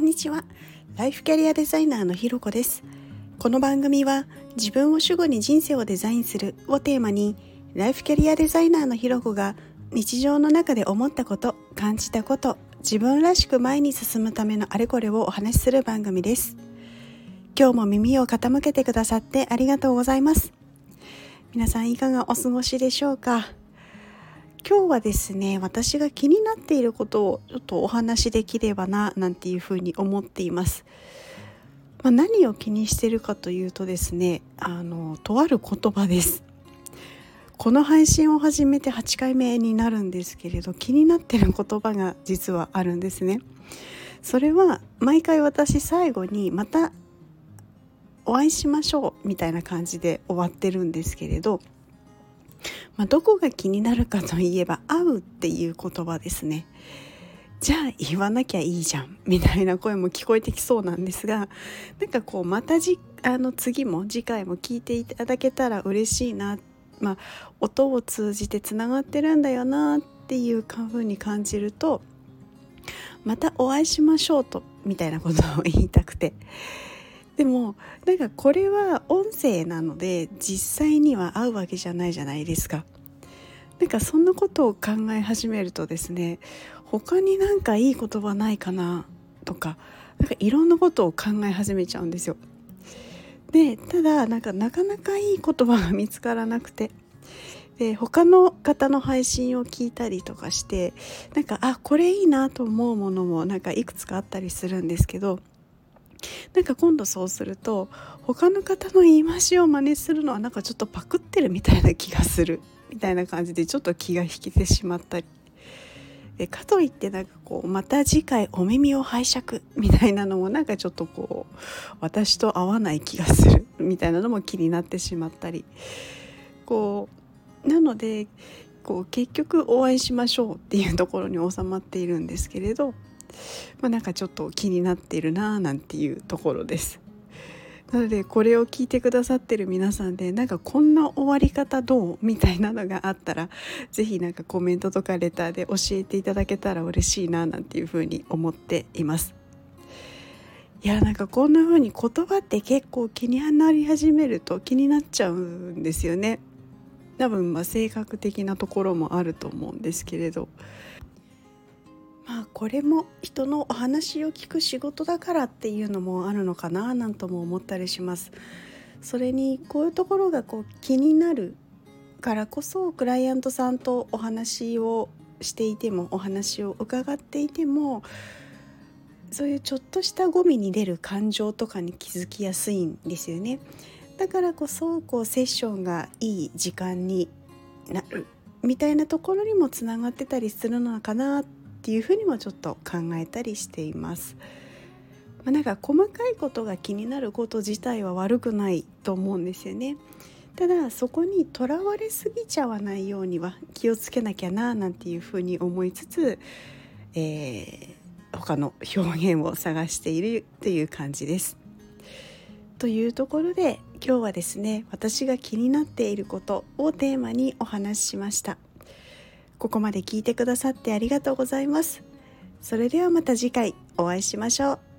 んにちは。ライフキャリアデザイナーのひろこです。この番組は自分を主語に人生をデザインするをテーマにライフキャリアデザイナーのひろこが日常の中で思ったこと感じたこと自分らしく前に進むためのあれこれをお話しする番組です。今日も耳を傾けてくださってありがとうございます。皆さんいかがお過ごしでしょうか？今日はですね私が気になっていることをちょっとお話しできればななんていうふうに思っています、まあ、何を気にしてるかというとですねあのとある言葉です。この配信を始めて8回目になるんですけれど気になってる言葉が実はあるんですね。それは毎回私最後にまたお会いしましょうみたいな感じで終わってるんですけれどまあ、どこが気になるかといえば「会う」っていう言葉ですね。じゃあ言わなきゃいいじゃんみたいな声も聞こえてきそうなんですがなんかこうまたじあの次も次回も聞いていただけたら嬉しいな、まあ、音を通じてつながってるんだよなっていうふうに感じるとまたお会いしましょうとみたいなことを言いたくてでもなんかこれは音声なので実際には会うわけじゃないじゃないですか。なんかそんなことを考え始めるとですね他になんかいい言葉ないかなとかなんかいろんなことを考え始めちゃうんですよ。でただなんかなかなかいい言葉が見つからなくてで他の方の配信を聞いたりとかしてなんかあこれいいなと思うものもなんかいくつかあったりするんですけどなんか今度そうすると他の方の言い回しを真似するのはなんかちょっとパクってるみたいな気がする。みたいな感じでちょっと気が引けてしまったり。でかといってなんかこうまた次回お耳を拝借。みたいなのもなんかちょっとこう私と合わない気がする。みたいなのも気になってしまったり。こうなのでこう結局お会いしましょうっていうところに収まっているんですけれど。まあ、なんかちょっと気になっているなーなんていうところです。なのでこれを聞いてくださってる皆さんでなんかこんな終わり方どうみたいなのがあったら是非なんかコメントとかレターで教えていただけたら嬉しいななんていうふうに思っています。いやなんかこんな風に言葉って結構気になり始めると気になっちゃうんですよね。多分ま性格的なところもあると思うんですけれどこれも人のお話を聞く仕事だからっていうのもあるのかななんとも思ったりします。それにこういうところがこう気になるからこそクライアントさんとお話をしていてもお話を伺っていてもそういうちょっとしたゴミに出る感情とかに気づきやすいんですよね。だからこそこうセッションがいい時間になるみたいなところにもつながってたりするのかなっていうふうにもちょっと考えたりしています。まあ、なんか細かいことが気になること自体は悪くないと思うんですよね。ただそこにとらわれすぎちゃわないようには気をつけなきゃななんていうふうに思いつつ、えー、他の表現を探しているという感じです。というところで今日はですね私が気になっていることをテーマにお話ししました。ここまで聞いてくださってありがとうございます。それではまた次回お会いしましょう。